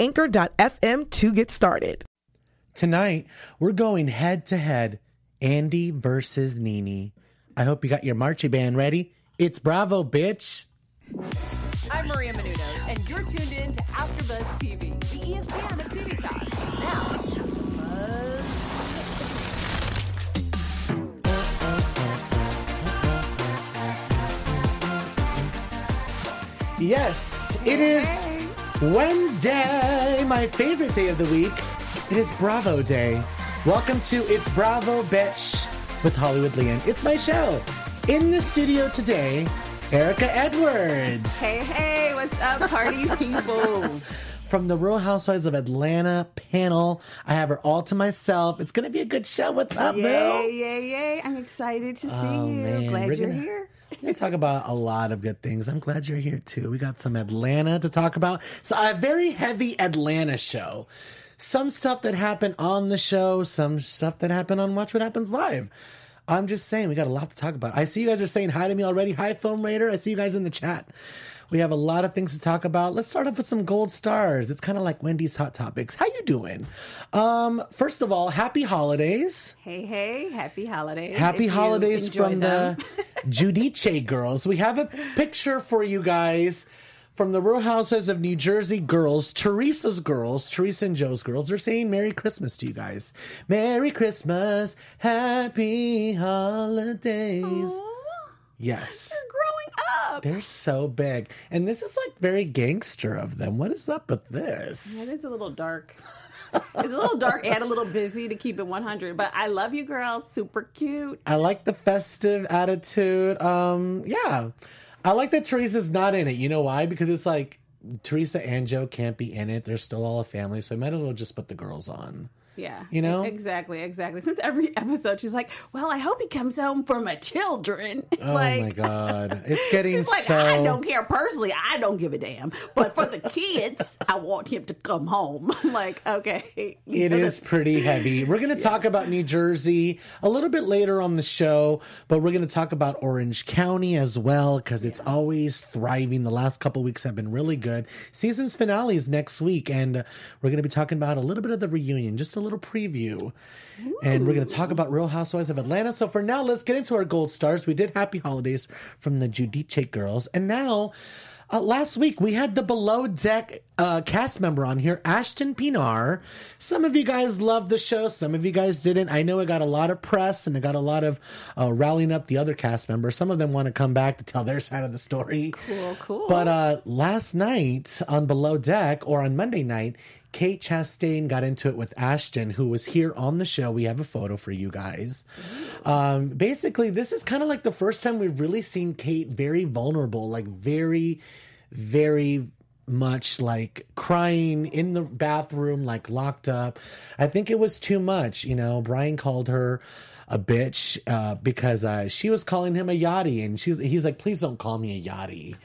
anchor.fm to get started. Tonight, we're going head to head Andy versus Nene. I hope you got your marching band ready. It's Bravo, bitch. I'm Maria Menounos, and you're tuned in to AfterBuzz TV, the ESPN of TV talk. Now, Buzz. Yes, it is Wednesday, my favorite day of the week. It is Bravo Day. Welcome to It's Bravo, bitch, with Hollywood Leon. It's my show. In the studio today, Erica Edwards. Hey, hey, what's up, party people? from the Real Housewives of Atlanta panel. I have her all to myself. It's going to be a good show. What's up, yay, Bill? yay, yay. I'm excited to see Oh, you. man, Glad we're you're gonna- here. To talk about a lot of good things. I'm glad you're here too. We got some Atlanta to talk about. So, a very heavy Atlanta show. Some stuff that happened on the show, some stuff that happened on Watch What Happens Live. I'm just saying, we got a lot to talk about. I see you guys are saying hi to me already. Hi, Film Raider. I see you guys in the chat. We have a lot of things to talk about. Let's start off with some gold stars. It's kind of like Wendy's Hot Topics. How you doing? Um, first of all, happy holidays. Hey, hey, happy holidays. Happy holidays from them. the Giudice girls. We have a picture for you guys from the Real Houses of New Jersey girls, Teresa's girls, Teresa and Joe's girls. They're saying Merry Christmas to you guys. Merry Christmas, Happy Holidays. Yes. Up. They're so big. And this is like very gangster of them. What is up with this? It is a little dark. it's a little dark and a little busy to keep it 100, but I love you girls. Super cute. I like the festive attitude. Um, yeah. I like that Teresa's not in it. You know why? Because it's like Teresa and Joe can't be in it. They're still all a family, so I might as well just put the girls on. Yeah. You know? Exactly, exactly. Since every episode, she's like, well, I hope he comes home for my children. Oh like, my god. It's getting like, so I don't care personally. I don't give a damn. But for the kids, I want him to come home. I'm like, okay. It is pretty heavy. We're going to talk about New Jersey a little bit later on the show, but we're going to talk about Orange County as well because it's always thriving. The last couple weeks have been really good. Season's finale is next week, and we're going to be talking about a little bit of the reunion, just a little preview. And we're going to talk about Real Housewives of Atlanta. So for now, let's get into our gold stars. We did Happy Holidays from the Giudice girls, and now. Uh, last week we had the below deck uh, cast member on here, Ashton Pienaar. Some of you guys loved the show, some of you guys didn't. I know it got a lot of press and it got a lot of uh, rallying up the other cast members. Some of them want to come back to tell their side of the story. Cool, cool. But uh, last night on Below Deck or on Monday night, Kate Chastain got into it with Ashton, who was here on the show. We have a photo for you guys. Um, basically, this is kind of like the first time we've really seen Kate very vulnerable, like very, very much like crying in the bathroom, like locked up. I think it was too much. You know, Brian called her a bitch uh, because uh, she was calling him a yachty, and she's he's like, please don't call me a yachty.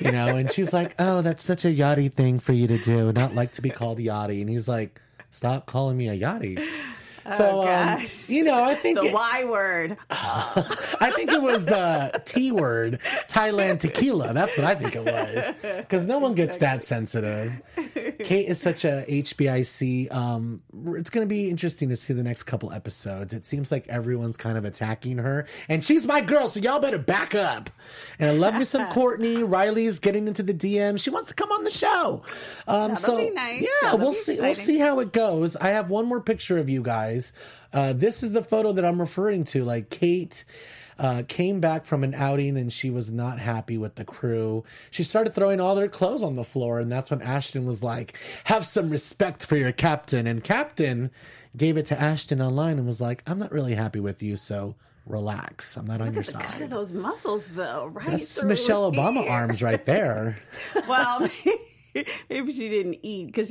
You know, and she's like, oh, that's such a yachty thing for you to do, not like to be called yachty. And he's like, stop calling me a yachty. So, um, gosh. you know, I think the it- Y word. I think it was the T word, Thailand tequila. That's what I think it was. Because no one gets that sensitive. Kate is such a HBIC. Um, it's going to be interesting to see the next couple episodes. It seems like everyone's kind of attacking her, and she's my girl, so y'all better back up. And I love me some Courtney. Riley's getting into the DM. She wants to come on the show. Um, That'll so be nice. yeah, That'll we'll see. We'll see how it goes. I have one more picture of you guys. Uh, this is the photo that I'm referring to. Like Kate uh, came back from an outing and she was not happy with the crew. She started throwing all their clothes on the floor, and that's when Ashton was like, "Have some respect for your captain." And Captain gave it to Ashton online and was like, "I'm not really happy with you, so." Relax. I'm not on your The cut side. of those muscles, though, right? That's Michelle Obama arms right there. Well, maybe she didn't eat because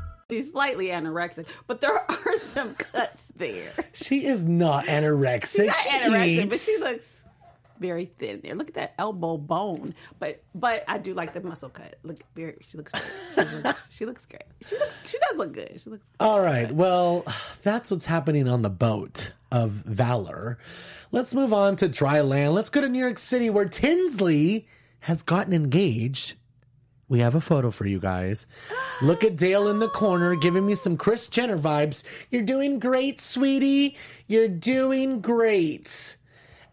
She's slightly anorexic, but there are some cuts there. She is not anorexic. She's Not she anorexic, but she looks very thin there. Look at that elbow bone. But but I do like the muscle cut. Look very she looks great. She looks, she looks great. She looks she does look good. She looks All right. Well, that's what's happening on the boat of Valor. Let's move on to dry land. Let's go to New York City where Tinsley has gotten engaged. We have a photo for you guys. Look at Dale in the corner giving me some Kris Jenner vibes. You're doing great, sweetie. You're doing great.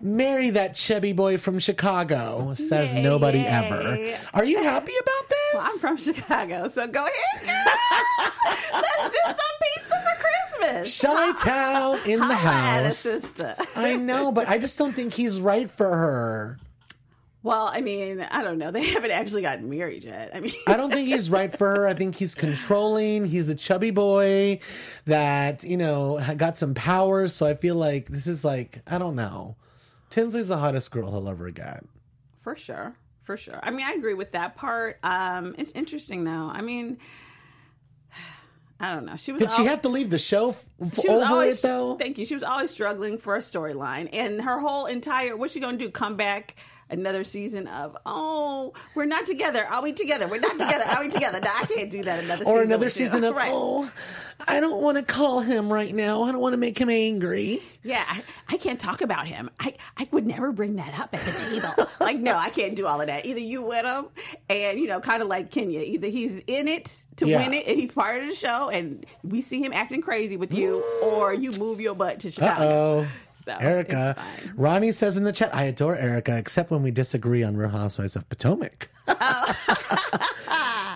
Marry that chubby boy from Chicago, says Yay, nobody yay. ever. Are you happy about this? well, I'm from Chicago, so go ahead. Let's do some pizza for Christmas. Chi Town in the Holla at a house. sister. I know, but I just don't think he's right for her. Well, I mean, I don't know. They haven't actually gotten married yet. I mean, I don't think he's right for her. I think he's controlling. He's a chubby boy that, you know, got some powers. So I feel like this is like, I don't know. Tinsley's the hottest girl he'll ever get. For sure. For sure. I mean, I agree with that part. Um, it's interesting though. I mean, I don't know. She was Did she al- have to leave the show f- she over always it though? thank you. She was always struggling for a storyline, and her whole entire what's she gonna do? Come back another season of oh we're not together. Are we together? We're not together. Are we together? No, I can't do that. Another or season another with season of, right. oh, I don't want to call him right now. I don't want to make him angry. Yeah, I, I can't talk about him. I, I would never bring that up at the table. like, no, I can't do all of that. Either you win him, and you know, kind of like Kenya. Either he's in it to Yeah. win it, and he's part of the show, and we see him acting crazy with you, or you move your butt to Chicago. Oh, So, Erica. Ronnie says in the chat, I adore Erica, except when we disagree on Real Housewives of Potomac.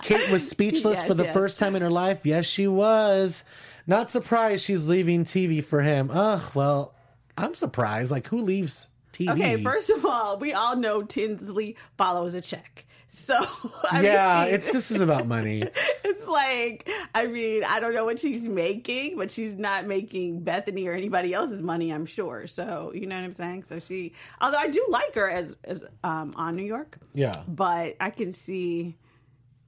Kate was speechless Yes, for the yes. first time in her life. Yes, she was. Not surprised she's leaving TV for him. Ugh, well, I'm surprised. Like, who leaves TV? Okay, first of all, we all know Tinsley follows a check. So I yeah, mean, it's this is about money. it's like I mean I don't know what she's making, but she's not making Bethany or anybody else's money. I'm sure. So you know what I'm saying. So she, although I do like her as as um, on New York, Yeah. but I can see.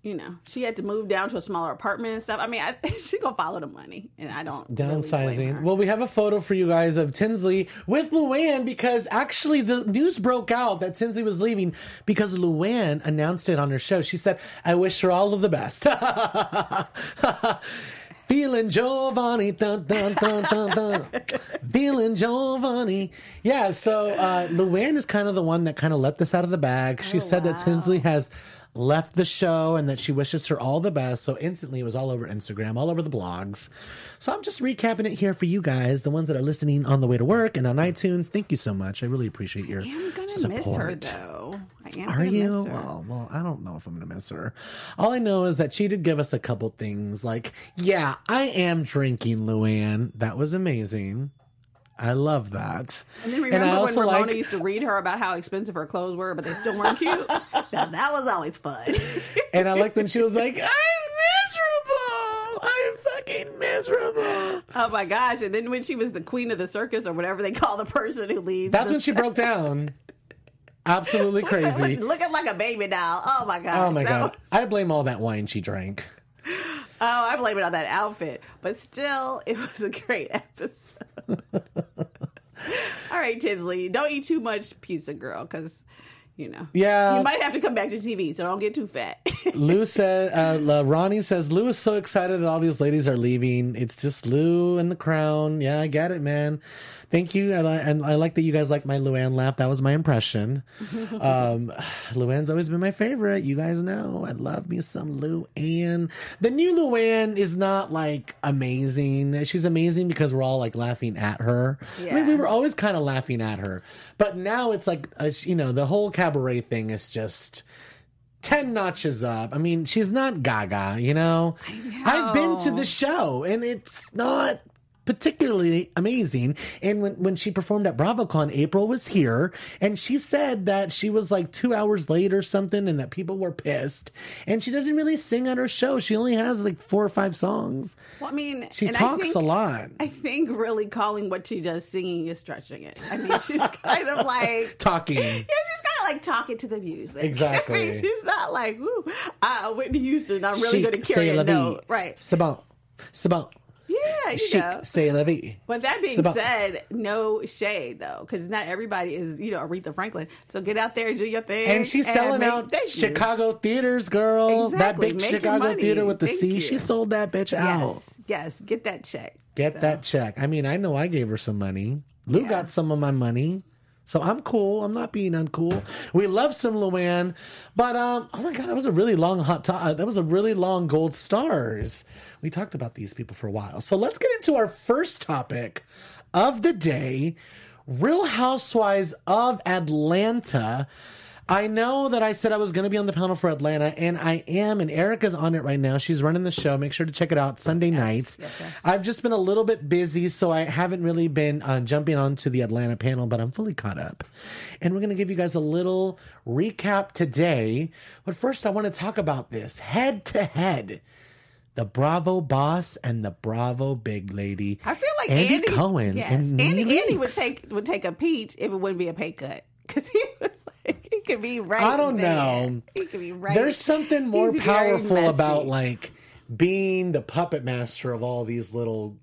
You know, she had to move down to a smaller apartment and stuff. I mean, I, she gonna follow the money, and I don't really Downsizing. her. well, we have a photo for you guys of Tinsley with Luann because actually the news broke out that Tinsley was leaving because Luann announced it on her show. She said, I wish her all of the best. Feeling Jovani. Dun, dun, dun, dun, dun. Feeling Jovani. Yeah, so uh, Luann is kind of the one that kind of let this out of the bag. She said that Tinsley has left the show and that she wishes her all the best. So instantly it was all over Instagram, all over the blogs. So I'm just recapping it here for you guys, the ones that are listening on the way to work and on iTunes. Thank you so much. I really appreciate your I'm gonna support. miss her though. I am Are you? miss her. Well, well, I don't know if I'm gonna miss her. All I know is that she did give us a couple things. Like, yeah, I am drinking Luann. That was amazing. I love that. And then remember I when Ramona like- used to read her about how expensive her clothes were, but they still weren't cute? now, that was always fun. And I liked when she was like, I'm miserable. I'm fucking miserable. oh my gosh. And then when she was the queen of the circus or whatever they call the person who leads. That's when she broke down. Absolutely crazy. Looking like a baby doll. Oh my gosh. Oh my god. was- I blame all that wine she drank. oh, I blame it on that outfit. But still, it was a great episode. All right, Tinsley, don't eat too much pizza, girl, because you know. Yeah. You might have to come back to TV, so don't get too fat. Lou said, uh, uh, Ronnie says, Lou is so excited that all these ladies are leaving. It's just Lou and the crown. Yeah, I get it, man. Thank you. I li- and I like that you guys like my Luann laugh. That was my impression. Um, Luann's always been my favorite. You guys know I love me some Luann. The new Luann is not like amazing. She's amazing because we're all like laughing at her. I mean, we were always kind of laughing at her, but now it's like, uh, you know, the whole cabaret thing is just 10 notches up. I mean, she's not Gaga, you know? I've been to the show and it's not particularly amazing. And when, when she performed at BravoCon, April was here and she said that she was like two hours late or something and that people were pissed. And she doesn't really sing at her show. She only has like four or five songs. Well, I mean, She talks think- a lot. I think really calling what she does singing is stretching it. I mean, she's kind of like Talking. Yeah, she's kind of like talking to the music. Exactly. I mean, she's not like, ooh, uh, Whitney Houston. I'm really going to carry a note. Right. C'est bon. Yeah, you Chic, know. la vie. But that being said, no shade though, because not everybody is, you know, Aretha Franklin. So get out there and do your thing. And she's selling make- out. Chicago theaters, girl. Exactly. That big Chicago money. theater with the Thank C. you. She sold that bitch out. Yes, yes, get that check. Get So, that check. I mean, I know I gave her some money. Lou got some of my money. So I'm cool. I'm not being uncool. We love some Luann, but um, oh my god, that was a really long hot. Uh, that was a really long gold stars. We talked about these people for a while. So let's get into our first topic of the day: Real Housewives of Atlanta. I know that I said I was going to be on the panel for Atlanta, and I am, and Erica's on it right now. She's running the show. Make sure to check it out Sunday nights. I've just been a little bit busy, so I haven't really been uh, jumping onto the Atlanta panel, but I'm fully caught up. And we're going to give you guys a little recap today. But first, I want to talk about this head to head. The Bravo boss and the Bravo big lady. I feel like Andy, Andy, Cohen Yes, and Andy, Andy would take would take a peach if it wouldn't be a pay cut because he would like, he could be right. I don't there. know. He could be right. There's something more He's powerful about like being the puppet master of all these little.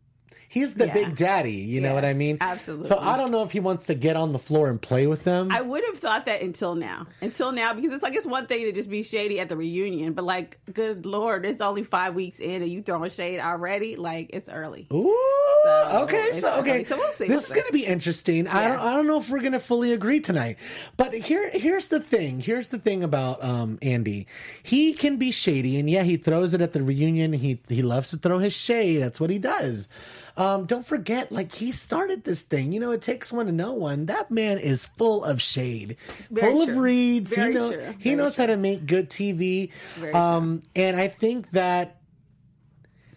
He's the Yeah. big daddy, you know what I mean? absolutely. So I don't know if he wants to get on the floor and play with them. I would have thought that until now. Until now, because it's like it's one thing to just be shady at the reunion, but like, good lord, it's only five weeks in and you throwing shade already. Like it's early. Ooh, So, okay, so okay, early. So we'll see, This we'll is going to be interesting. I don't, I don't know if we're going to fully agree tonight, but here, here's the thing. Here's the thing about um, Andy. He can be shady, and yeah, he throws it at the reunion. He he loves to throw his shade. That's what he does. Um, don't forget, like he started this thing. You know, it takes one to know one. That man is full of shade, Very full of true. reads. Very he know, true. he Very knows how to make good TV. Um, and I think that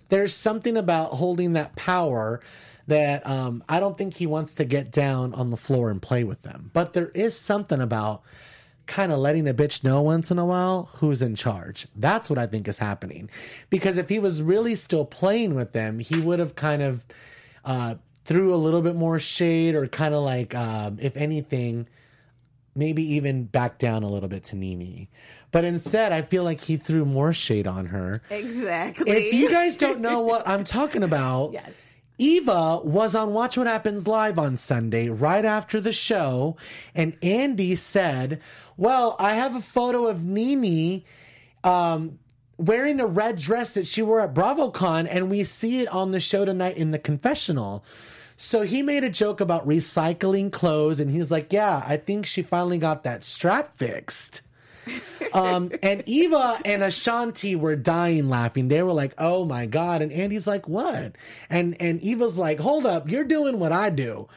there's something about holding that power that um, I don't think he wants to get down on the floor and play with them. But there is something about kind of letting a bitch know once in a while who's in charge. That's what I think is happening. Because if he was really still playing with them, he would have kind of uh, threw a little bit more shade or kind of like, um, if anything, maybe even back down a little bit to Nene. But instead, I feel like he threw more shade on her. Exactly. If you guys don't know what I'm talking about, Yes. Eva was on Watch What Happens Live on Sunday right after the show, and Andy said, Well, I have a photo of Nene um, wearing a red dress that she wore at BravoCon, and we see it on the show tonight in the confessional. So he made a joke about recycling clothes, and he's like, Yeah, I think she finally got that strap fixed. Um, and Eva and Ashanti were dying laughing. They were like, "Oh my god!" And Andy's like, "What?" And and Eva's like, "Hold up, you're doing what I do.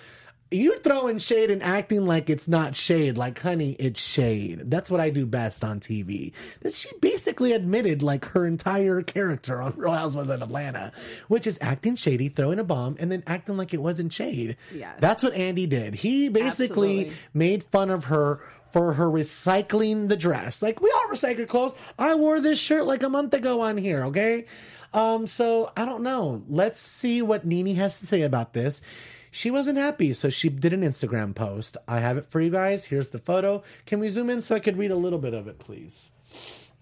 You throwing shade and acting like it's not shade. Like, honey, it's shade. That's what I do best on TV." That she basically admitted like her entire character on Real Housewives of Atlanta, which is acting shady, throwing a bomb, and then acting like it wasn't shade. Yes. That's what Andy did. He basically Absolutely. made fun of her for her recycling the dress. Like we all recycle clothes. I wore this shirt like a month ago on here, okay? Um, so I don't know. Let's see what Nene has to say about this. She wasn't happy, so she did an Instagram post. I have it for you guys. Here's the photo. Can we zoom in so I could read a little bit of it, please?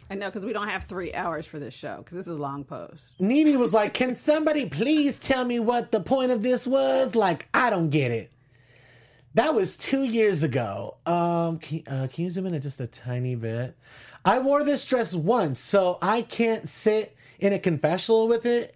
I know because we don't have three hours for this show because this is a long post. Nene was like, Can somebody please tell me what the point of this was? Like, I don't get it. That was two years ago. Um, can, uh, can you zoom in just a tiny bit? I wore this dress once, so I can't sit in a confessional with it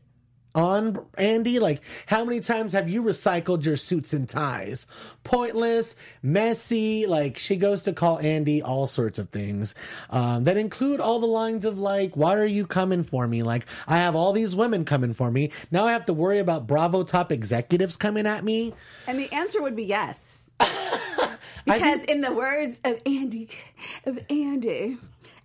on Andy. Like, how many times have you recycled your suits and ties? Pointless, messy. Like, she goes to call Andy all sorts of things um, that include all the lines of like, "Why are you coming for me?" Like, I have all these women coming for me. Now I have to worry about Bravo top executives coming at me. And the answer would be yes. because in the words of Andy, of Andy,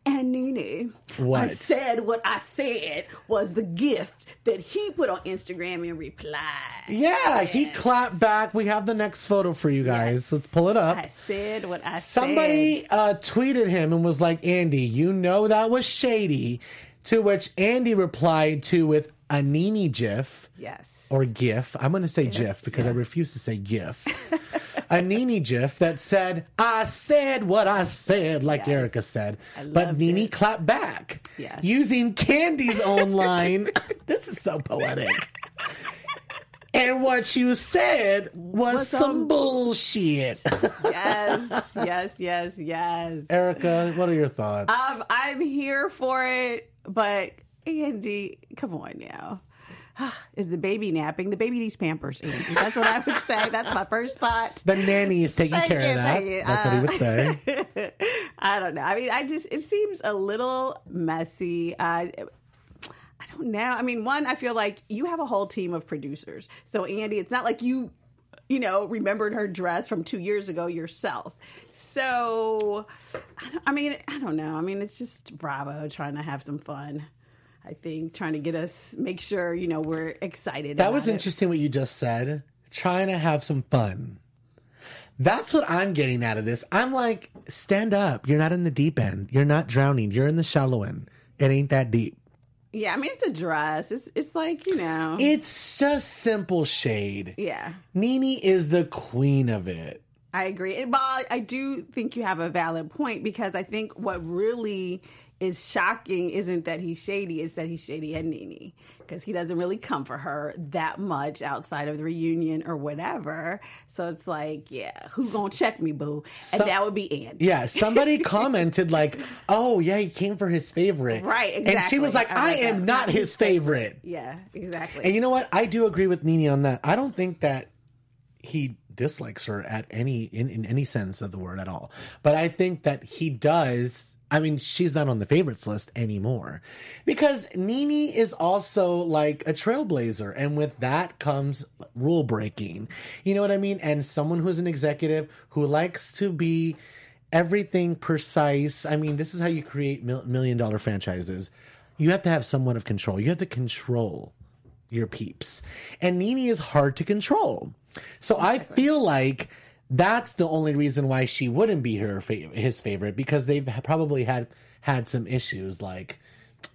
And Nene, I said what I said was the gift that he put on Instagram in reply. Yeah, he clapped back. We have the next photo for you guys. Let's pull it up. I said what I said. Somebody uh, tweeted him and was like, Andy, you know that was shady. To which Andy replied to with a Nene GIF Yes. or GIF. I'm going to say GIF because I refuse to say GIF. a Nene GIF that said, I said what I said, like Yes. Erica said. But Nene it. clapped back Yes. using Candy's own line. this is so poetic. And what you said was Was some some- bullshit. Yes. yes. Yes. Yes. Erica, what are your thoughts? Um, I'm here for it, but Andy, come on now. Is the baby napping? The baby needs pampers, Andy. That's what I would say. That's my first thought. the nanny is taking Thank care you, of that. you. That's what he would say. I don't know. I mean, I just it seems a little messy. Uh, I don't know. I mean, one, I feel like you have a whole team of producers. So Andy, it's not like you, you know, remembered her dress from two years ago yourself. So, I, don't, I mean, I don't know. I mean, it's just Bravo trying to have some fun. I think trying to get us make sure you know we're excited. That was it. interesting what you just said. Trying to have some fun. That's what I'm getting out of this. I'm like, stand up. You're not in the deep end. You're not drowning. You're in the shallow end. It ain't that deep. Yeah, I mean, it's a dress. It's it's like you know. It's just simple shade. yeah. Nene is the queen of it. I agree. But I do think you have a valid point because I think what really is shocking isn't that he's shady, it's that he's shady at Nene. Because he doesn't really come for her that much outside of the reunion or whatever. So it's like, yeah, who's gonna check me, boo? And So- that would be Andy. Yeah, somebody commented like, "Oh yeah, he came for his favorite." Right, exactly. And she was like. I "I like am that. not his favorite." Yeah, exactly. And you know what? I do agree with Nene on that. I don't think that he dislikes her at any in, in any sense of the word at all. But I think that he does I mean, she's not on the favorites list anymore. Because Nene is also like a trailblazer, and with that comes rule breaking. You know what I mean? And someone who's an executive who likes to be everything precise. I mean, this is how you create mil- million dollar franchises. You have to have somewhat of control. You have to control your peeps. And Nene is hard to control. So I feel like that's the only reason why she wouldn't be her his favorite because they've probably had had some issues like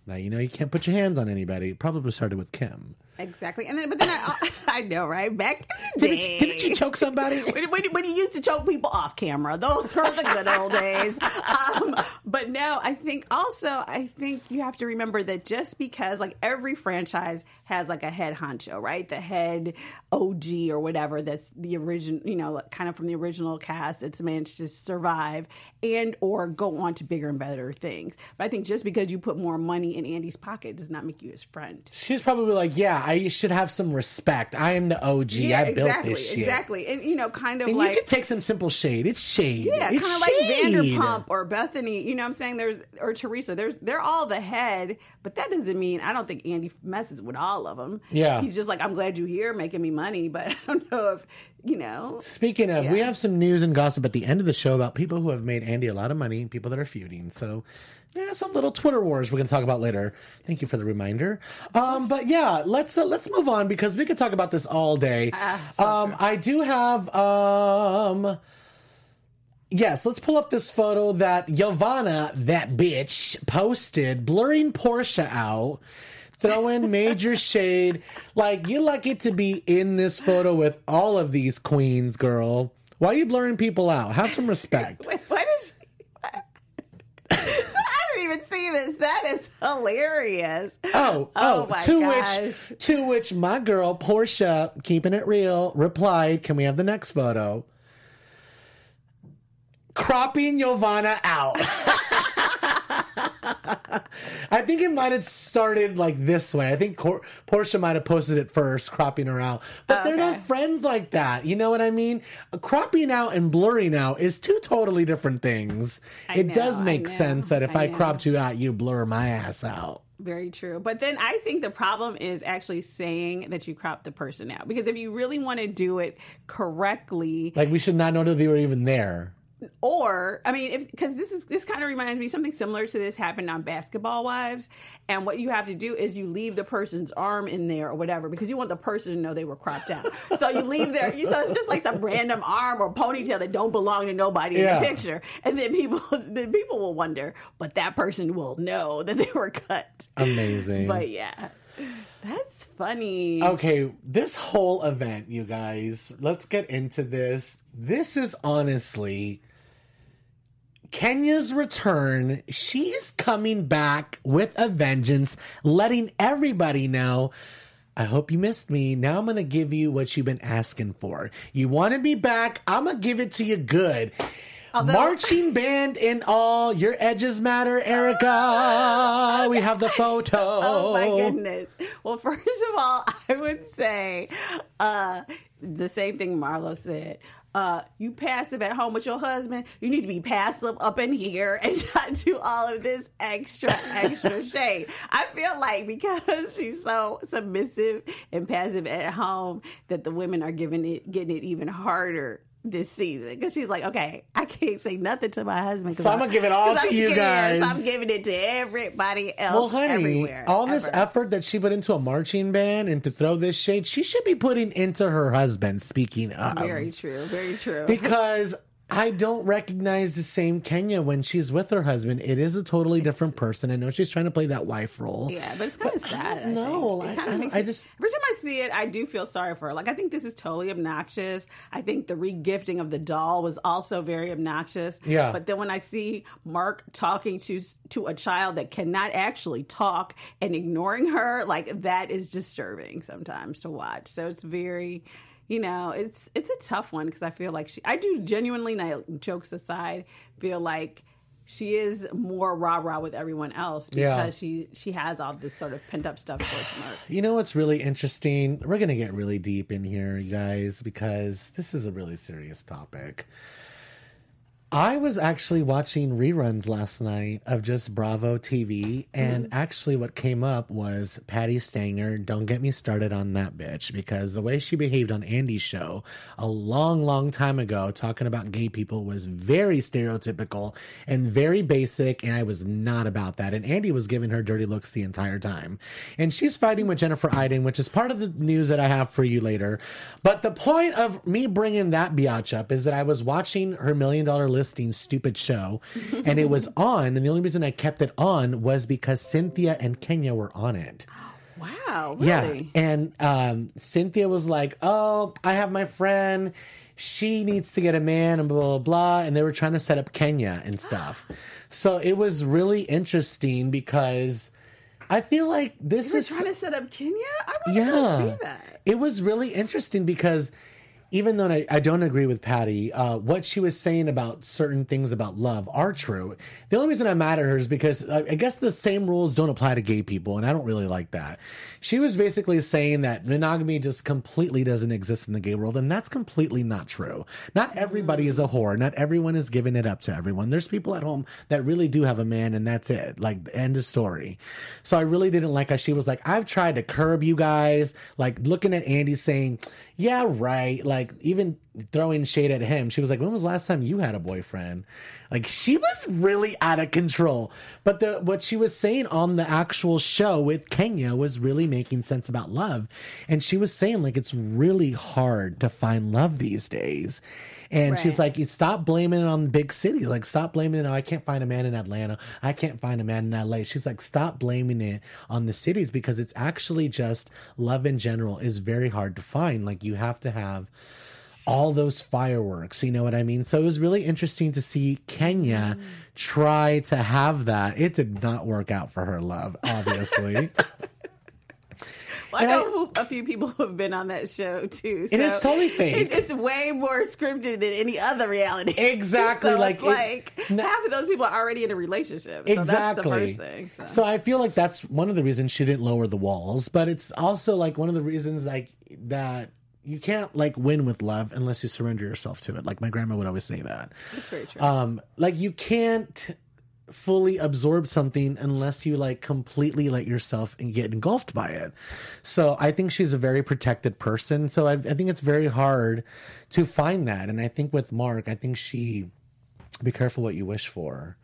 now you know you can't put your hands on anybody. Probably started with Kim. Exactly. And then, but then I, I know, right? Back in the Didn't, day. didn't you choke somebody? when, when, when you used to choke people off camera. Those were the good old days. Um, but no, I think also, I think you have to remember that just because like every franchise has like a head honcho, right? The head OG or whatever that's the original, you know, kind of from the original cast that's managed to survive and or go on to bigger and better things. But I think just because you put more money in Andy's pocket does not make you his friend. She's probably like, yeah, I should have some respect. I am the OG. I built this shit. exactly. And you know, kind of And like you could take some simple shade. It's shade. Yeah, it's kind of like shade. Vanderpump or Bethany. You know what I'm saying? There's or Teresa. There's they're all the head, but that doesn't mean I don't think Andy messes with all of them. Yeah. he's just like I'm glad you're here, making me money, but I don't know if you know. Speaking of, we have some news and gossip at the end of the show about people who have made Andy a lot of money, people that are feuding. So, yeah, some little Twitter wars we're going to talk about later. Thank you for the reminder. Um, but yeah, let's uh, let's move on because we could talk about this all day. um, I do have um. Yes, let's pull up this photo that Yovanna, that bitch, posted, blurring Porsha out, throwing major shade. Like, you lucky to be in this photo with all of these queens, girl. Why are you blurring people out? Have some respect. Wait, what is? She, I didn't even see this. That is hilarious. Oh, oh, oh, my to gosh. which to which my girl Porsha, keeping it real, replied, "Can we have the next photo?" Cropping Yovanna out. I think it might have started like this way. I think Cor- Porsha might have posted it first, cropping her out. But oh, they're Okay. not friends like that. You know what I mean? Cropping out and blurring out is two totally different things. I it does know, I make sense that if I I, cropped you out, you blur my ass out. Very true. But then I think the problem is actually saying that you crop the person out. Because if you really want to do it correctly, Like we should not know that they were even there. Or I mean, if because this is this kind of reminds me something similar to this happened on Basketball Wives, and what you have to do is you leave the person's arm in there or whatever because you want the person to know they were cropped out. so you leave their so it's just like some random arm or ponytail that don't belong to nobody Yeah. in the picture, and then people then people will wonder, but that person will know that they were cut. Amazing. But yeah, that's funny. Okay, this whole event, you guys, let's get into this. This is honestly Kenya's return. She is coming back with a vengeance, letting everybody know. I hope you missed me. Now I'm going to give you what you've been asking for. You wanted me back. I'm going to give it to you good. Marching band and all. Your edges matter, Erica. We have the photo. Oh my goodness. Well, first of all, I would say uh, the same thing Marlo said. Uh, you passive at home with your husband. You need to be passive up in here and not do all of this extra, extra shade. I feel like because she's so submissive and passive at home, that the women are giving it, getting it even harder this season because she's like, okay, I can't say nothing to my husband. So I'ma give it all to I'm you scared, so guys. I'm giving it to everybody else. Well, honey, everywhere, all this effort that she put into a marching band and to throw this shade, she should be putting into her husband. Speaking of, Very true. Very true. because I don't recognize the same Kenya when she's with her husband. It is a totally different person. I know she's trying to play that wife role. yeah, but it's kind of sad. No, know. I- It kind I- of makes I just- every time I see it, I do feel sorry for her. Like I think this is totally obnoxious. I think the regifting of the doll was also very obnoxious. Yeah. But then when I see Marc talking to to a child that cannot actually talk and ignoring her, like that is disturbing sometimes to watch. So it's very. You know, it's it's a tough one because I feel like she. I do genuinely, now jokes aside, feel like she is more rah rah with everyone else because Yeah. she she has all this sort of pent up stuff towards Marc. You know what's really interesting? We're going to get really deep in here, you guys, because this is a really serious topic. I was actually watching reruns last night of just Bravo TV, and mm-hmm. actually, what came up was Patti Stanger. Don't get me started on that bitch because the way she behaved on Andy's show a long, long time ago, talking about gay people, was very stereotypical and very basic, and I was not about that. And Andy was giving her dirty looks the entire time. And she's fighting with Jennifer Aydin, which is part of the news that I have for you later. But the point of me bringing that biatch up is that I was watching her Million Dollar Listing stupid show, and it was on. And the only reason I kept it on was because Cynthia and Kenya were on it. Wow, Yeah. And um, Cynthia was like, Oh, I have my friend. She needs to get a man and blah, blah, blah. And they were trying to set up Kenya and stuff. so it was really interesting because I feel like this You were is. trying to set up Kenya? I want to yeah. see that. It was really interesting because even though I, I don't agree with Patty, uh, what she was saying about certain things about love are true. The only reason I'm mad at her is because uh, I guess the same rules don't apply to gay people, and I don't really like that. She was basically saying that monogamy just completely doesn't exist in the gay world, and that's completely not true. Not everybody is a whore. Not everyone is giving it up to everyone. There's people at home that really do have a man, and that's it. Like, end of story. So I really didn't like how she was like, I've tried to curb you guys, like looking at Andy saying, yeah, right. Like even throwing shade at him. She was like, when was last time you had a boyfriend? Like she was really out of control. But the what she was saying on the actual show with Kenya was really making sense about love. And she was saying like it's really hard to find love these days. And she's like, stop blaming it on the big city. Like, stop blaming it. Oh, I can't find a man in Atlanta. I can't find a man in LA. She's like, stop blaming it on the cities because it's actually just love in general is very hard to find. Like, you have to have all those fireworks. You know what I mean? So it was really interesting to see Kenya mm. try to have that. It did not work out for her love, obviously. Well, I know a few people who have been on that show too. It is totally fake. It, it's way more scripted than any other reality. Exactly, So like, it- like n- half of those people are already in a relationship. So exactly. that's the first thing. So. I feel like that's one of the reasons she didn't lower the walls, but it's also like one of the reasons like that you can't like win with love unless you surrender yourself to it. Like my grandma would always say that. That's very true. Um, like you can't fully absorb something unless you like completely let yourself and get engulfed by it. So I think she's a very protected person. So I, I think it's very hard to find that. And I think with Marc, I think she be careful what you wish for.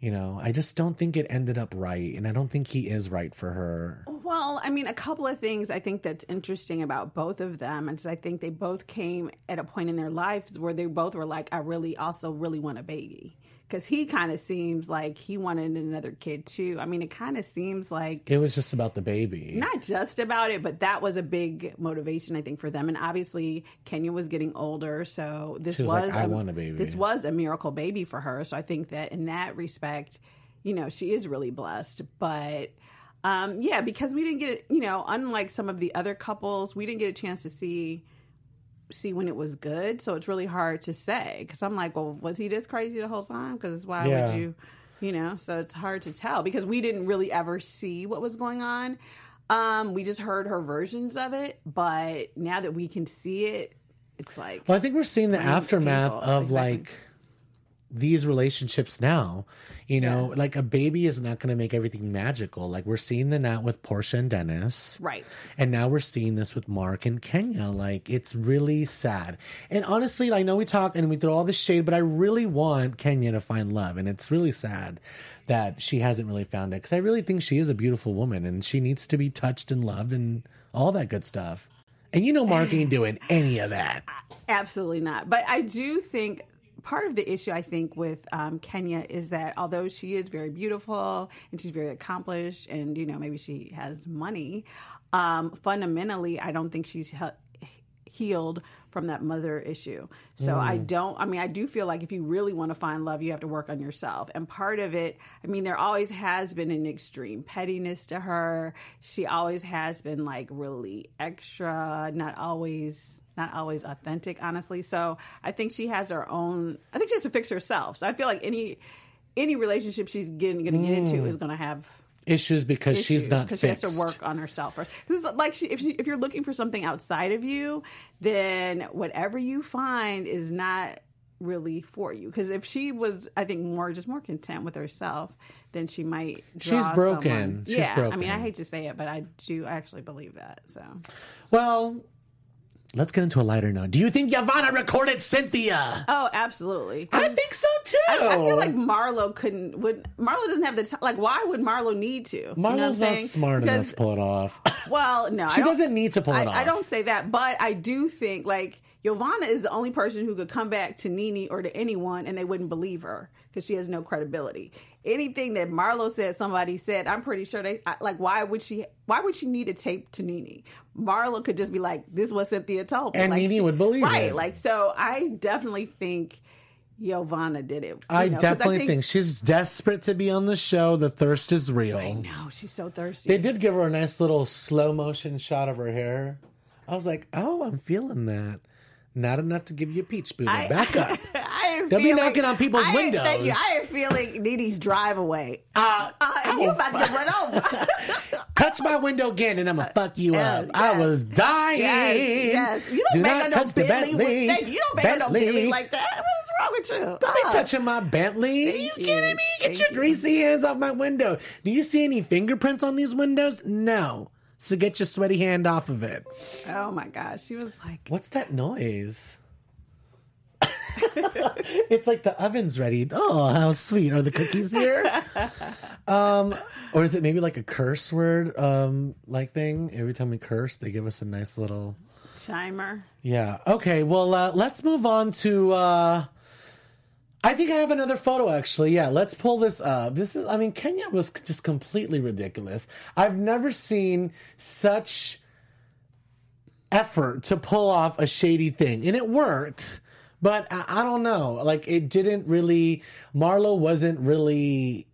You know, I just don't think it ended up right, and I don't think he is right for her. Well, I mean, a couple of things I think that's interesting about both of them is I think they both came at a point in their lives where they both were like, I really also really want a baby. Because he kind of seems like he wanted another kid too. I mean, it kind of seems like It was just about the baby. not just about it, but that was a big motivation, I think, for them. And obviously, Kenya was getting older, so this She was like, "I a- want a baby." This was a miracle baby for her. So I think that in that respect, you know, she is really blessed. But um, yeah, because we didn't get, you know, unlike some of the other couples, we didn't get a chance to see see when it was good. So it's really hard to say because I'm like, well, was he this crazy the whole time? Because why Yeah. would you, you know? So it's hard to tell because we didn't really ever see what was going on. Um, we just heard her versions of it, but now that we can see it, it's like Well, I think we're seeing the Painful, aftermath of exactly. like these relationships now. You know, like a baby is not going to make everything magical. Like we're seeing the that with Porsha and Dennis. right. And now we're seeing this with Marc and Kenya. Like it's really sad. And honestly, I know we talk and we throw all this shade, but I really want Kenya to find love. And it's really sad that she hasn't really found it because I really think she is a beautiful woman and she needs to be touched and loved and all that good stuff. And you know, Marc ain't doing any of that. Absolutely not. But I do think part of the issue I think with um, Kenya is that although she is very beautiful and she's very accomplished, and you know maybe she has money, um, fundamentally I don't think she's he- healed from that mother issue. So I mm. don't. I mean, I do feel like if you really want to find love, you have to work on yourself. And part of it, I mean, there always has been an extreme pettiness to her. She always has been like really extra, not always not always authentic, honestly. So I think she has her own. I think she has to fix herself. So I feel like any any relationship she's getting going to get into mm. is going to have Issues because she's not because she has to work on herself. Or this is like she, if she, if you're looking for something outside of you, then whatever you find is not really for you. Because if she was, I think more just more content with herself, then she might. Draw She's broken. She's yeah, I mean, I hate to say it, but I do actually believe that. So Well, let's get into a lighter note. Do you think Yovanna recorded Cynthia? oh, absolutely. I think so too. I, I feel like Marlo couldn't. Would Marlo doesn't have the time? Like, why would Marlo need to? You know Marlo's not smart Because- enough to pull it off. Well, no, She doesn't need to pull it I, I don't say that, but I do think like Yovanna is the only person who could come back to Nene or to anyone and they wouldn't believe her because she has no credibility. Anything that Marlo said, somebody said, I'm pretty sure they like. Why would she? Why would she need a tape to Nene? Marlo could just be like, "This is what Cynthia told me," And like, Nene she- would believe it. right? it. Like, so I definitely think Yovanna did it. I know, definitely think, she's desperate to be on the show. The thirst is real. No, she's so thirsty. They did give her a nice little slow motion shot of her hair. I was like, oh, I'm feeling that. Not enough to give you a peach booty. Back up. Am They'll be knocking on people's I am- Thank you. windows. I am feeling Nene's drive away. Uh, Uh, you about to get run over. touch my window again and I'm going to fuck you yes, up. I was dying. yes, yes. You don't Do bang not on no touch the Bentley. Bentley. With, you. Don't bang on no Bentley. Bentley like that. What's wrong with you? Don't be Oh. touching my Bentley. Are you you. kidding me? Get your you. greasy hands off my window. Do you see any fingerprints on these windows? No. So get your sweaty hand off of it. Oh my gosh, she was like, What's that noise? It's like the oven's ready. Oh, how sweet. Are the cookies here? um, or is it maybe like a curse word um like thing? Every time we curse, they give us a nice little Chimer. Yeah. Okay, well uh let's move on to uh I think I have another photo actually. Yeah, let's pull this up. This is I mean Kenya was just completely ridiculous. I've never seen such effort to pull off a shady thing. And it worked. But I, I don't know. Like it didn't really Marlo wasn't really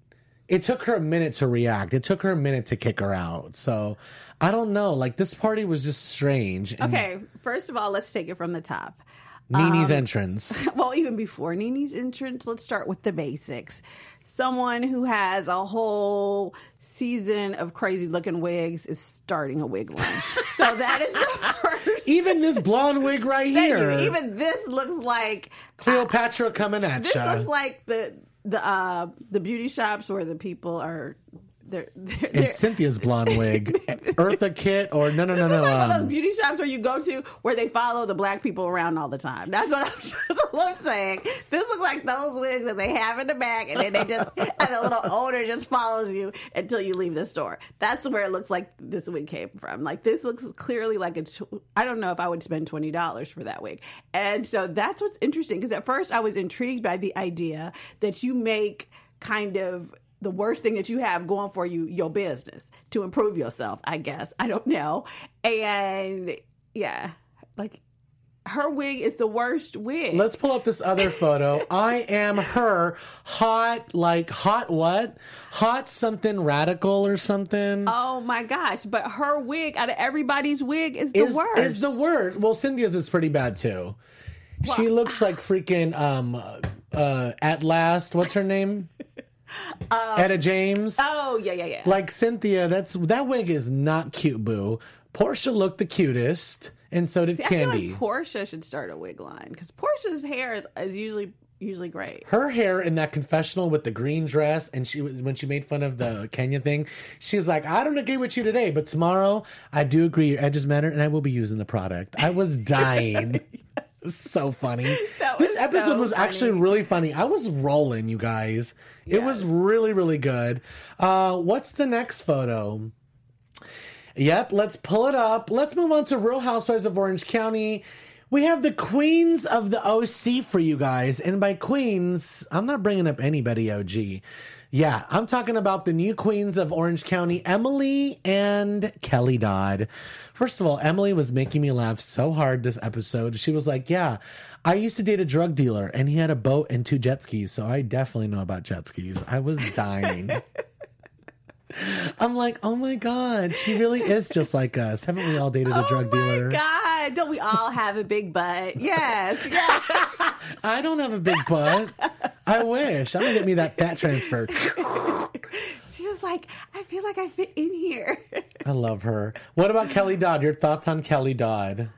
it took her a minute to react. It took her a minute to kick her out. So I don't know. Like this party was just strange. And Okay, first of all, let's take it from the top. Nene's um, entrance. Well, even before Nene's entrance, let's start with the basics. Someone who has a whole season of crazy looking wigs is starting a wig line. so that is the first. Even this blonde wig right here. you. Even this looks like Cleopatra coming at you. this ya. looks like the the uh the beauty shops where the people are they're, they're, they're Cynthia's blonde wig, Eartha Kitt, or no, no, no, no. like of those Um, beauty shops where you go to where they follow the black people around all the time. That's what I'm, that's what I'm saying. This looks like those wigs that they have in the back, and then they just and the little owner just follows you until you leave the store. That's where it looks like this wig came from. Like this looks clearly like it's. I don't know if I would spend twenty dollars for that wig, and so that's what's interesting. Because at first I was intrigued by the idea that you make kind of the worst thing that you have going for you your business to improve yourself i guess i don't know and yeah like her wig is the worst wig Let's pull up this other photo. I am her hot, like hot what? Hot something radical or something. oh my gosh but her wig out of everybody's wig is the is, worst is the worst. Well, Cynthia's is pretty bad too. she looks like freaking um uh at last. What's her name? Um, Etta James. oh yeah yeah yeah like Cynthia, that's that wig is not cute, boo. Porsha looked the cutest, and so did I feel Kandi. like Porsha should start a wig line because Porsha's hair is, is usually usually great. her hair in that confessional with the green dress and she when she made fun of the Kenya thing, she's like, I don't agree with you today, but tomorrow I do agree your edges matter and I will be using the product. I was dying. So funny. This episode so was actually really funny. I was rolling, you guys. It was really, really good. Uh, what's the next photo? Yep, let's pull it up. Let's move on to Real Housewives of Orange County. We have the queens of the OC for you guys. And by queens, I'm not bringing up anybody OG. Yeah, I'm talking about the new queens of Orange County, Emily and Kelly Dodd. First of all, Emily was making me laugh so hard this episode. She was like, Yeah, I used to date a drug dealer and he had a boat and two jet skis. So I definitely know about jet skis. I was dying. I'm like, oh my God, she really is just like us. Haven't we all dated a oh drug oh my dealer? God, don't we all have a big butt? Yes, yes. I don't have a big butt. I wish. I'm gonna get me that fat transfer. she was like, I feel like I fit in here. I love her. What about Kelly Dodd? Your thoughts on Kelly Dodd?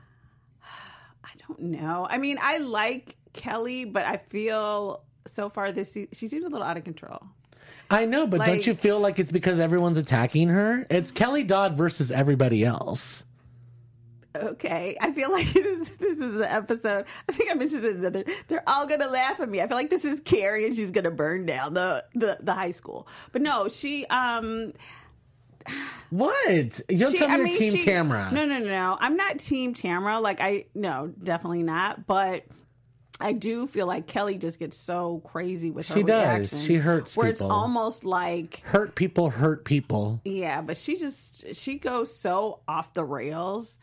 I don't know. I mean, I like Kelly, but I feel so far this se- she seems a little out of control. I know, but don't you feel like it's because everyone's attacking her? It's Kelly Dodd versus everybody else. Okay, I feel like this, this is the episode. I think I mentioned it another. They're all gonna laugh at me. I feel like this is Carrie, and she's gonna burn down the the, the high school. But no, she um What? You don't she, tell me I you're mean, Team she- Tamra. No, no, no, no. I'm not Team Tamra. Like I no, definitely not. But I do feel like Kelly just gets so crazy with her She does. She hurts Where it's almost like Hurt people hurt people. yeah, but she just she goes so off the rails.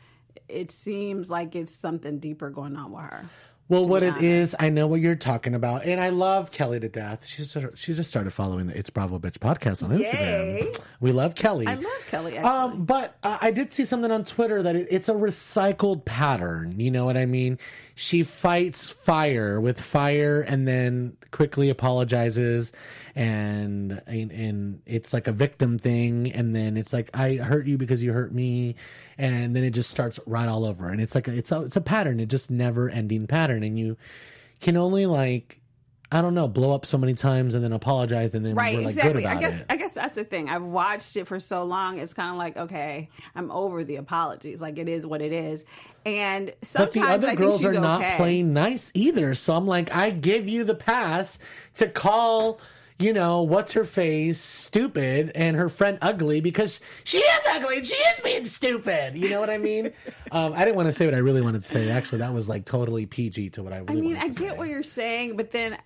It seems like it's something deeper going on with her. Well, what it is, I know what you're talking about, and I love Kelly to death. She just she just started following the It's Bravo Bitch podcast on Instagram. Yay. We love Kelly. I love Kelly. Actually. Um, but uh, I did see something on Twitter that it, it's a recycled pattern. You know what I mean? She fights fire with fire, and then quickly apologizes, and and, and it's like a victim thing, and then it's like I hurt you because you hurt me, and then it just starts right all over, and it's like a, it's a it's a pattern, it just never ending pattern, and you can only like. I don't know, blow up so many times and then apologize and then right, we're like exactly. good I guess it. I guess that's the thing. I've watched it for so long. It's kind of like okay, I'm over the apologies. Like it is what it is. And But the other I girls are not playing nice either. So I'm like, I give you the pass to call, you know, what's her face stupid and her friend ugly because she is ugly and she is being stupid. You know what I mean? um, I didn't want to say what I really wanted to say. Actually, that was like totally PG to what I really wanted. I mean, I get say. what you're saying, but then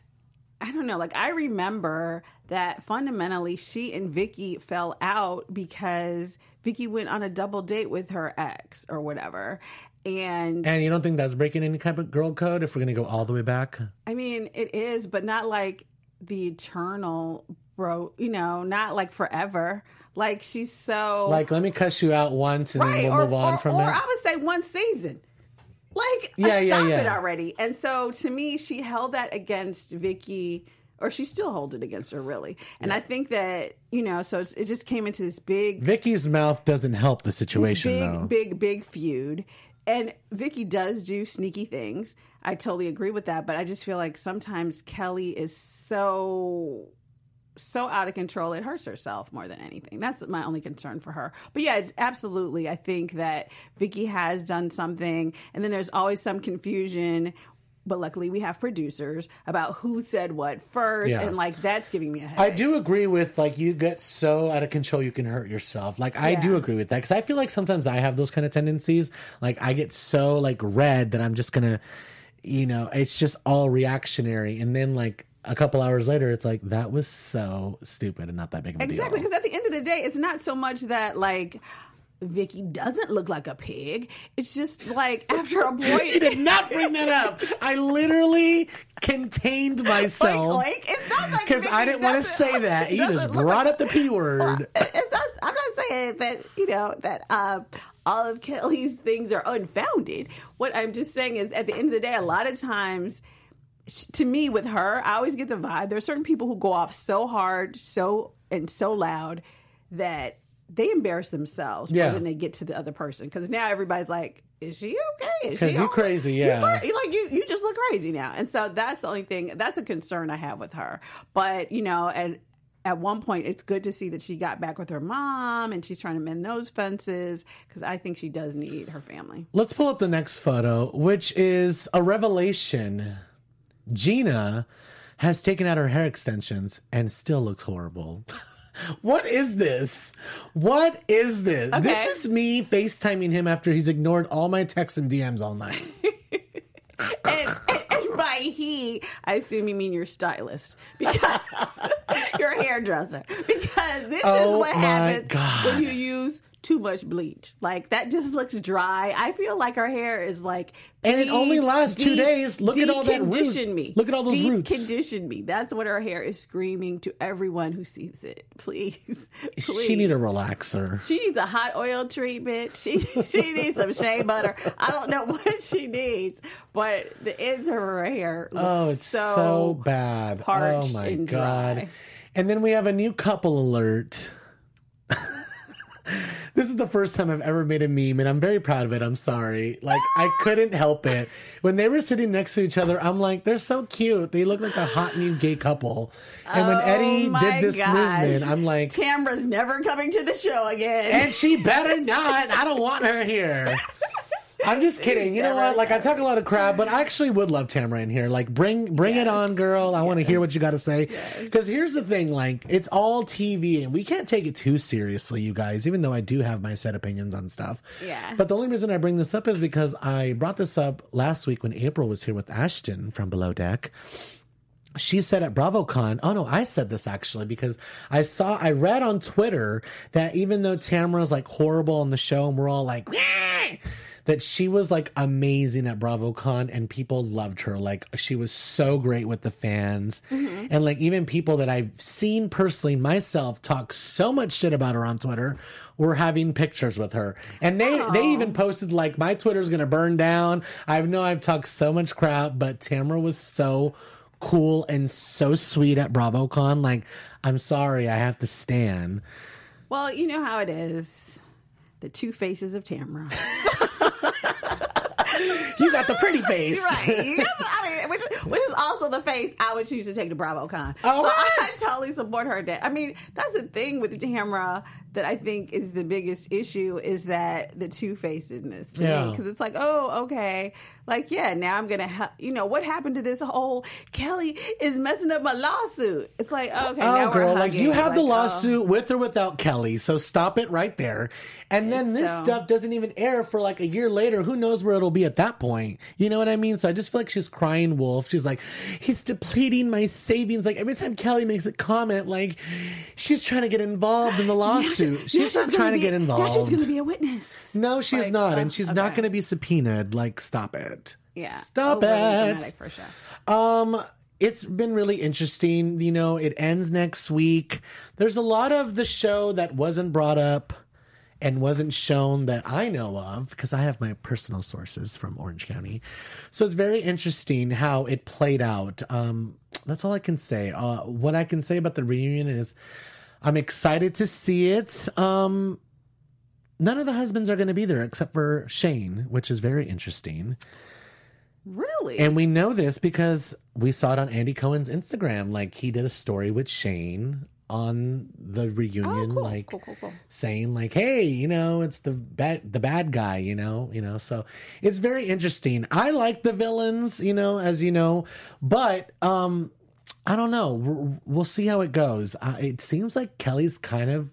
I don't know. Like I remember that fundamentally, she and Vicki fell out because Vicki went on a double date with her ex or whatever. And And you don't think that's breaking any kind of girl code if we're going to go all the way back? I mean, it is, but not like the eternal bro. You know, not like forever. Like she's so Like, let me cuss you out once and then right, we'll or, move on or, from or it. I would say one season. Like, Yeah, yeah, yeah, stop it already. And so, to me, she held that against Vicki, or she still holds it against her, really. And I think that you know, so it's, it just came into this big, Vicki's mouth doesn't help the situation, big, though. big, big feud. And Vicki does do sneaky things. I totally agree with that. But I just feel like sometimes Kelly is so so out of control it hurts herself more than anything. That's my only concern for her. But yeah, absolutely. I think that Vicki has done something, and then there's always some confusion. But luckily, we have producers about who said what first, Yeah. and like that's giving me a headache. I do agree with like you get so out of control you can hurt yourself. Like I do agree with that because I feel like sometimes I have those kind of tendencies. Like I get so like red that I'm just gonna, you know, it's just all reactionary, and then like a couple hours later, it's like that was so stupid and not that big of a Exactly, deal. Exactly, because at the end of the day, it's not so much that like Vicki doesn't look like a pig. It's just like after a You point, did not bring that up. I literally contained myself Oink, oink. It's not like because I didn't want to say that. You just brought like- up the p word. it's not, I'm not saying that you know that um, all of Kelly's things are unfounded. What I'm just saying is, at the end of the day, a lot of times, to me, with her, I always get the vibe. There are certain people who go off so hard, so and so loud that they embarrass themselves Yeah. more than they get to the other person. Because now everybody's like, "Is she okay? Is 'Cause she you crazy, yeah. cra- like you, you just look crazy now." And so that's the only thing. That's a concern I have with her. But you know, and at one point, it's good to see that she got back with her mom and she's trying to mend those fences because I think she does need her family. Let's pull up the next photo, which is a revelation. Gina has taken out her hair extensions and still looks horrible. what is this? What is this? Okay. This is me FaceTiming him after he's ignored all my texts and DMs all night. and, and, and by he, I assume you mean your stylist because your hairdresser. Because this is Oh what my happens God. when you use too much bleach. Like that just looks dry. I feel like her hair is like. And it only lasts two days. Look at all that root. Me. Look at all those roots. Decondition me. That's what her hair is screaming to everyone who sees it. Please, please. She need a relaxer. She needs a hot oil treatment. She she needs some shea butter. I don't know what she needs, but the ends of her hair look Oh, it's so, so, bad. Oh my and god. And then we have a new couple alert. This is the first time I've ever made a meme and I'm very proud of it. I'm sorry. Like I couldn't help it. When they were sitting next to each other, I'm like, they're so cute. They look like a hot new gay couple. And when oh Eddie Oh my did this gosh. movement, I'm like, Tamra's never coming to the show again. and she better not. I don't want her here. I'm just kidding. You know what? Like I talk a lot of crap, but I actually would love Tamara in here. Like bring bring it on, girl. I want to hear what you got to say. Because here's the thing: like it's all TV, and we can't take it too seriously, you guys. Even though I do have my set opinions on stuff. Yeah. But the only reason I bring this up is because I brought this up last week when April was here with Ashton from Below Deck she said at BravoCon, oh no, I said this actually because I saw, I read on Twitter that even though Tamara's like horrible on the show and we're all like, "Yeah," that she was like amazing at BravoCon and people loved her. Like she was so great with the fans. Mm-hmm. And like even people that I've seen personally myself talk so much shit about her on Twitter were having pictures with her. And they, they even posted like, my Twitter's going to burn down. I know I've talked so much crap, but Tamara was so cool and so sweet at BravoCon. Like, I'm sorry, I have to stand. well, you know how it is. The two faces of Tamra. You got the pretty face. right. You know, I mean, which, which is also the face I would choose to take to BravoCon. Oh, so right. I totally support her. Dad. I mean, that's the thing with Tamra that I think is the biggest issue is that the two facedness to Yeah. me because it's like, oh, okay, like yeah, now I'm gonna, ha- you know, what happened to this whole Kelly is messing up my lawsuit? It's like, oh, okay, Oh, now we're girl, like you have the Like, oh. lawsuit with or without Kelly, so stop it right there. And then this so- stuff doesn't even air for like a year later. Who knows where it'll be at that point? You know what I mean? So I just feel like she's crying wolf. She's like, he's depleting my savings. Like every time Kelly makes a comment, like she's trying to get involved in the lawsuit. She's not gonna trying to be- get involved. Now she's gonna be a witness. No, she's Like, not, and she's not going to be subpoenaed. Like, stop it. Yeah, stop it. For sure. Um, it's been really interesting. You know, it ends next week. There's a lot of the show that wasn't brought up and wasn't shown that I know of because I have my personal sources from Orange County. So it's very interesting how it played out. Um, that's all I can say. Uh, what I can say about the reunion is I'm excited to see it. Um, none of the husbands are going to be there except for Shane, which is very interesting. Really? And we know this because we saw it on Andy Cohen's Instagram. Like he did a story with Shane on the reunion, Oh, cool, like cool, cool, saying like, "Hey, you know, it's the bad the bad guy," you know, you know. So it's very interesting. I like the villains, you know, as you know, but um, I don't know. We're, we'll see how it goes. Uh, it seems like Kelly's kind of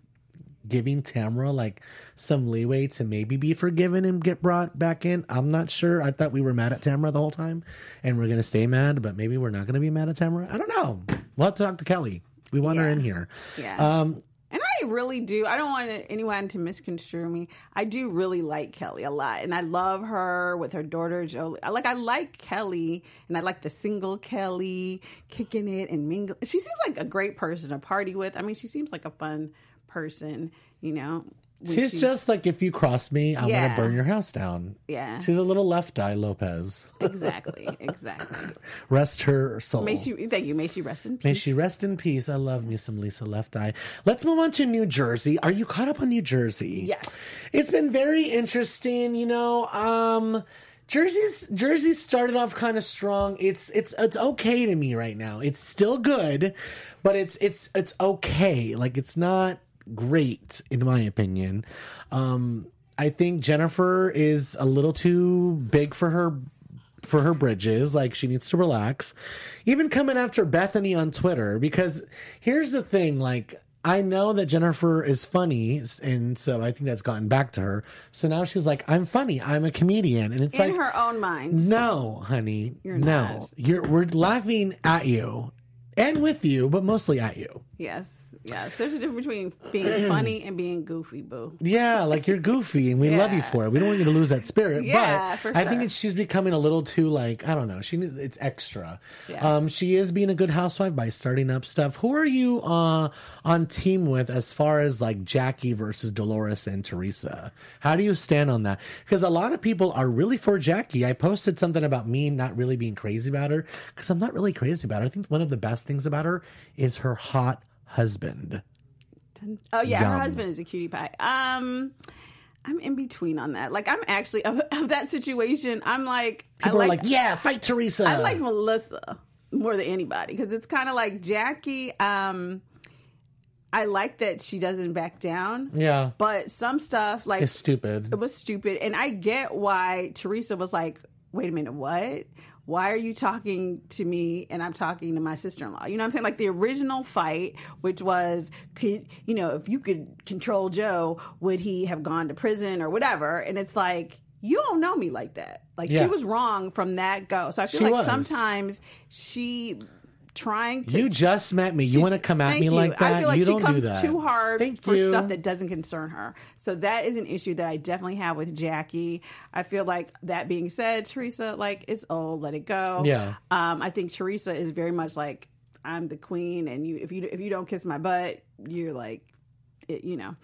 giving Tamra like some leeway to maybe be forgiven and get brought back in. I'm not sure. I thought we were mad at Tamra the whole time and we're gonna stay mad, but maybe we're not gonna be mad at Tamra. I don't know. We'll have to talk to Kelly. We want her in here. Yeah. Um, really do. I don't want anyone to misconstrue me. I do really like Kelly a lot, and I love her with her daughter Jolie. Like. I like Kelly, and I like the single Kelly kicking it and mingling. She seems like a great person to party with. I mean, she seems like a fun person. You know, when she's, just like if you cross me, I'm Yeah. gonna burn your house down. Yeah. She's a little left eye Lopes. exactly, exactly. Rest her soul. May she thank you. May she rest in peace. May she rest in peace. I love me some Lisa Left Eye. Let's move on to New Jersey. Are you caught up on New Jersey? Yes. It's been very interesting, you know. Um Jersey's Jersey started off kind of strong. It's it's it's okay to me right now. It's still good, but it's it's it's okay. Like it's not great in my opinion. Um I think Jennifer is a little too big for her for her bridges. Like she needs to relax. Even coming after Bethenny on Twitter, because here's the thing, like I know that Jennifer is funny, and so I think that's gotten back to her. So now she's like, I'm funny, I'm a comedian. And it's in like her own mind. No, honey. You're no. not. You're we're laughing at you. And with you, but mostly at you. Yes, yes. There's a difference between being funny and being goofy, boo. Yeah, like you're goofy and we love you for it. We don't want you to lose that spirit. Yeah, but for I think it's, she's becoming a little too like I don't know. She needs it's extra. Yeah. Um, she is being a good housewife by starting up stuff. Who are you uh on team with as far as like Jackie versus Dolores and Teresa? How do you stand on that? Because a lot of people are really for Jackie. I posted something about me not really being crazy about her because I'm not really crazy about her. I think one of the best things about her is her hot husband. Oh yeah, Yum. her husband is a cutie pie. Um, I'm in between on that. Like I'm actually of, of that situation. I'm like People I are like, yeah, fight Teresa. I like Melissa more than anybody because it's kind of like Jackie. Um, I like that she doesn't back down. Yeah. But some stuff like It's stupid. it was stupid, and I get why Teresa was like, "Wait a minute, what? Why are you talking to me and I'm talking to my sister in law?" You know what I'm saying? Like the original fight, which was, could you know, if you could control Joe, would he have gone to prison or whatever? And it's like. You don't know me like that. Like Yeah. she was wrong from that go. So I feel She like was. sometimes she trying to You just met me. You want to come at me you. like that? I feel like you she don't comes do that. too hard Thank for you. stuff that doesn't concern her. So that is an issue that I definitely have with Jackie. I feel like that being said, Teresa, like it's old, let it go. Yeah. Um, I think Teresa is very much like I'm the queen, and you if you if you don't kiss my butt, you're like, it, you know.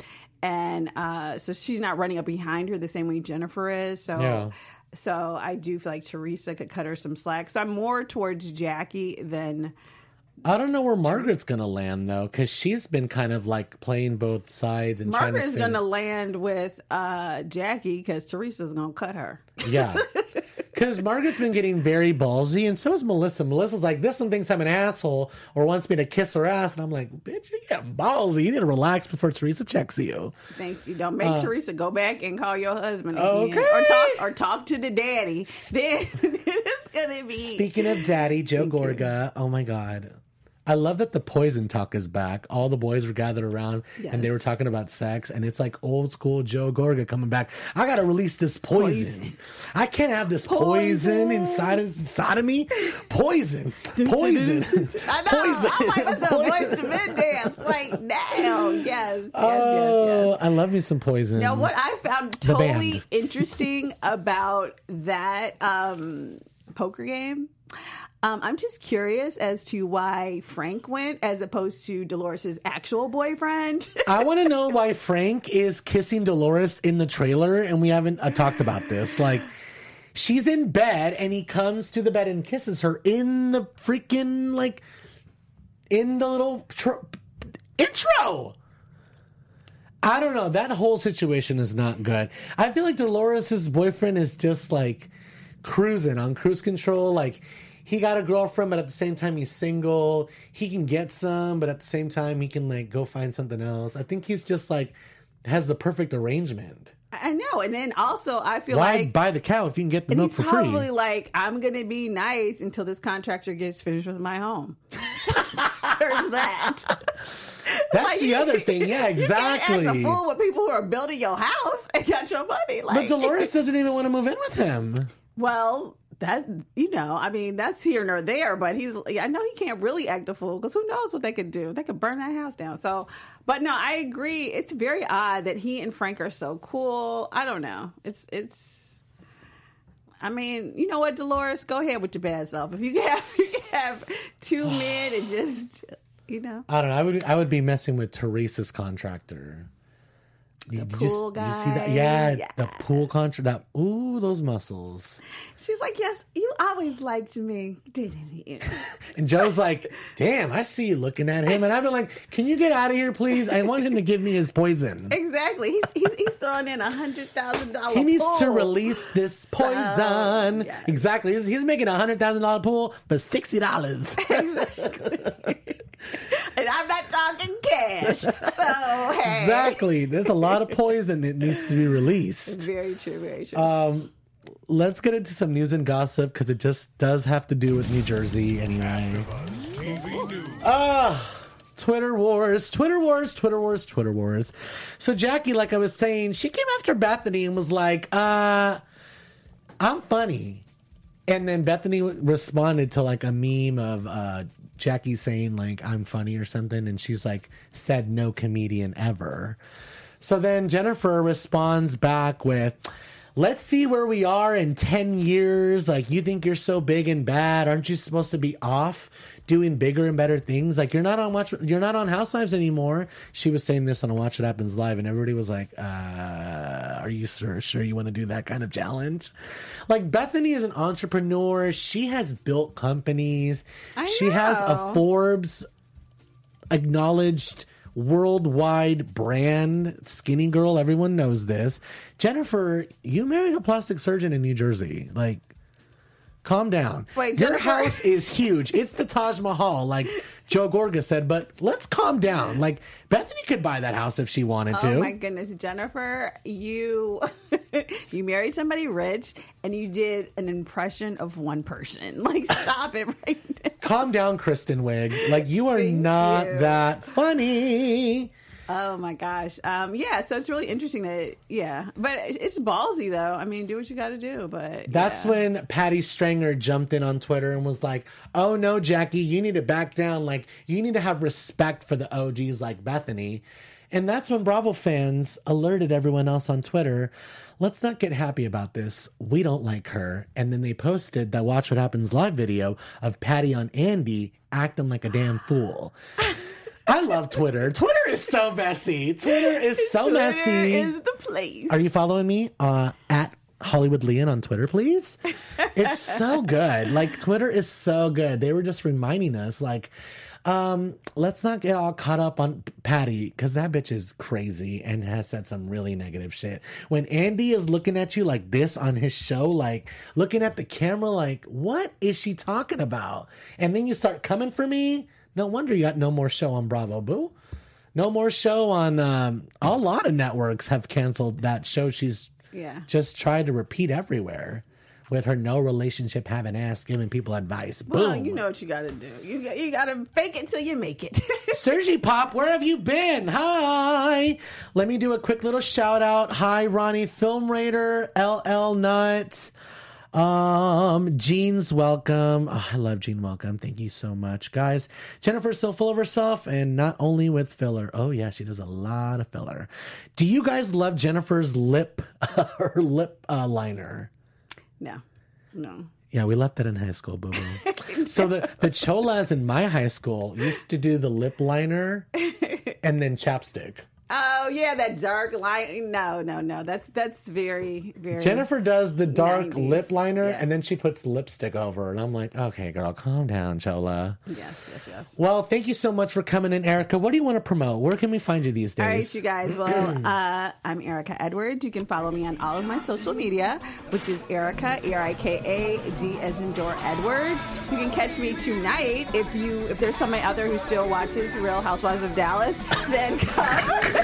And uh, so she's not running up behind her the same way Jennifer is. So. Yeah. So I do feel like Teresa could cut her some slack. So I'm more towards Jackie than I don't know where Margaret's gonna land though, because she's been kind of like playing both sides and trying Margaret to is going to land with uh, Jackie because Teresa's going to cut her. Yeah. Because Margaret's been getting very ballsy, and so is Melissa. Melissa's like, this one thinks I'm an asshole or wants me to kiss her ass. And I'm like, bitch, you're getting ballsy. You need to relax before Teresa checks you. Thank you. Don't make Teresa go back and call your husband again, Uh, or talk or talk to the daddy. Then it's gonna be. Speaking of daddy, Joe Gorga, oh my God. I love that the poison talk is back. All the boys were gathered around and they were talking about sex, and it's like old school Joe Gorga coming back. I gotta release this poison. I can't have this poison, inside of, inside of me. Poison, poison, I know. poison. I'm like, the Poison. voice dance right now? Yes, yes, yes, Oh, yes. I love me some poison. Now, what I found totally interesting about that um, poker game, um, I'm just curious as to why Frank went as opposed to Dolores' actual boyfriend. I want to know why Frank is kissing Dolores in the trailer, and we haven't uh, talked about this. Like, she's in bed, and he comes to the bed and kisses her in the freaking like in the little tr- intro. I don't know. That whole situation is not good. I feel like Dolores' boyfriend is just like cruising on cruise control. Like he got a girlfriend, but at the same time he's single. He can get some, but at the same time he can like go find something else. I think he's just like has the perfect arrangement. I know. And then also, I feel Why like. buy the cow if you can get the milk for free? probably like, I'm going to be nice until this contractor gets finished with my home. There's that. That's Like, the other thing. Yeah, You can't act a exactly. fool with people who are building your house and got your money. Like, But Dolores doesn't even want to move in with him. Well, that you know, I mean, that's here nor there. But he's, I know he can't really act a fool because who knows what they could do? They could burn that house down. So, but no, I agree. It's very odd that he and Frank are so cool. I don't know. It's it's. I mean, you know what, Dolores? Go ahead with your bad self. If you have, you have two men and just, you know, I don't know. I would I would be messing with Teresa's contractor. The pool Did you see that? guy? Yeah, Yeah. the pool contract. That ooh, those muscles. she's like, yes, you always liked me, didn't you? And Joe's like, "Damn, I see you looking at him." And I've been like, "Can you get out of here, please? I want him to give me his poison. exactly. He's he's, he's throwing in a hundred thousand dollars. He needs to release this poison." yes. Exactly. He's, he's making a hundred thousand dollar pool, but sixty dollars. and I'm not talking cash. So hey, exactly. There's a lot of poison that needs to be released. very true, very true. Um, let's get into some news and gossip because it just does have to do with New Jersey anyway. Ah, Twitter wars, Twitter wars, Twitter wars, Twitter wars. So Jackie, like I was saying, she came after Bethenny and was like, uh, I'm funny. And then Bethenny responded to like a meme of uh, Jackie saying like I'm funny or something, and she's like said no comedian ever. So then Jennifer responds back with, "Let's see where we are in ten years. Like you think you're so big and bad, aren't you supposed to be off?" Doing bigger and better things, like you're not on watch, you're not on Housewives anymore. She was saying this on a Watch What Happens live, and everybody was like, uh, "Are you sure sure you want to do that kind of challenge?" Like Bethenny is an entrepreneur. She has built companies. I She has a. Forbes acknowledged worldwide brand skinny girl everyone knows this. Jennifer you married a plastic surgeon in new jersey. Like calm down Wait, your Jennifer- house is huge it's the taj mahal like joe gorga said but let's calm down like bethenny could buy that house if she wanted to Oh my goodness, Jennifer, you you married somebody rich and you did an impression of one person. Like stop it right now. calm down kristen wiig like you are Thank not you. that funny Oh my gosh. Um yeah, so it's really interesting that yeah. But it's ballsy though. I mean, do what you gotta do, but That's yeah. when Patti Stanger jumped in on Twitter and was like, "Oh no, Jackie, you need to back down. Like, you need to have respect for the OGs like Bethenny." And that's when Bravo fans alerted everyone else on Twitter, "Let's not get happy about this. We don't like her." And then they posted that "Watch What Happens" live video of Patty on Andy acting like a damn fool. I love Twitter. Twitter is so messy. Twitter is so Twitter messy. is the place. Are you following me uh, at Hollywood Leon on Twitter, please? It's so good. Like Twitter is so good. They were just reminding us, like, um, let's not get all caught up on Patti because that bitch is crazy and has said some really negative shit. When Andy is looking at you like this on his show, like looking at the camera, like, what is she talking about? And then you start coming for me. No wonder you got no more show on Bravo, boo. No more show on um, a lot of networks have canceled that show. She's Yeah. just tried to repeat everywhere with her no relationship having ass giving people advice. Boom. Well, you know what you gotta do. You got- you gotta fake it till you make it. Sergi Pop, where have you been? Hi. Let me do a quick little shout out. Hi, Ronnie Film Raider, LL Nut. Um, Jean's welcome. Oh, I love Jean welcome. Thank you so much, guys. Jennifer's so full of herself and not only with filler. Oh yeah, she does a lot of filler. Do you guys love Jennifer's lip, her lip uh, liner? no. No. Yeah, we left that in high school, boo boo. so the the cholas in my high school used to do the lip liner and then chapstick. Oh yeah, that dark line. No, no, no. That's that's very very. Jennifer does the dark 90s. lip liner Yeah. and then she puts lipstick over. And I'm like, okay, girl, calm down, Chola. Yes, yes, yes. Well, thank you so much for coming in, Erika. What do you want to promote? Where can we find you these days? All right, you guys. Well, uh, I'm Erika Edwards. You can follow me on all of my social media, which is Erika E R I K A D as in door Edwards. You can catch me tonight if you if there's somebody out there who still watches Real Housewives of Dallas, then come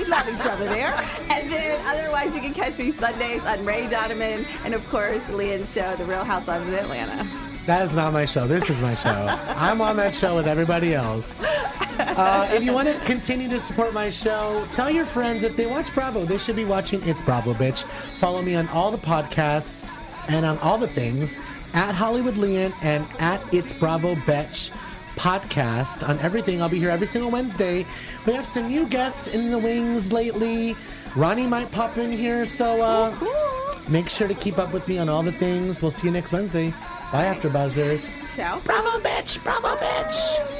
we love each other there. And then otherwise, you can catch me Sundays on Ray Donovan and of course Leanne's show, The Real Housewives of Atlanta. That is not my show. This is my show. I'm on that show with everybody else. Uh, if you want to continue to support my show, tell your friends if they watch Bravo, they should be watching It's Bravo, bitch. Follow me on all the podcasts and on all the things at Hollywood Leon and at It's Bravo, bitch podcast on everything. I'll be here every single Wednesday. We have some new guests in the wings lately. Ronnie might pop in here, so uh, make sure to keep up with me on all the things. We'll see you next Wednesday. Bye, After Buzzers. Ciao. Bravo, bitch! Bravo, bitch!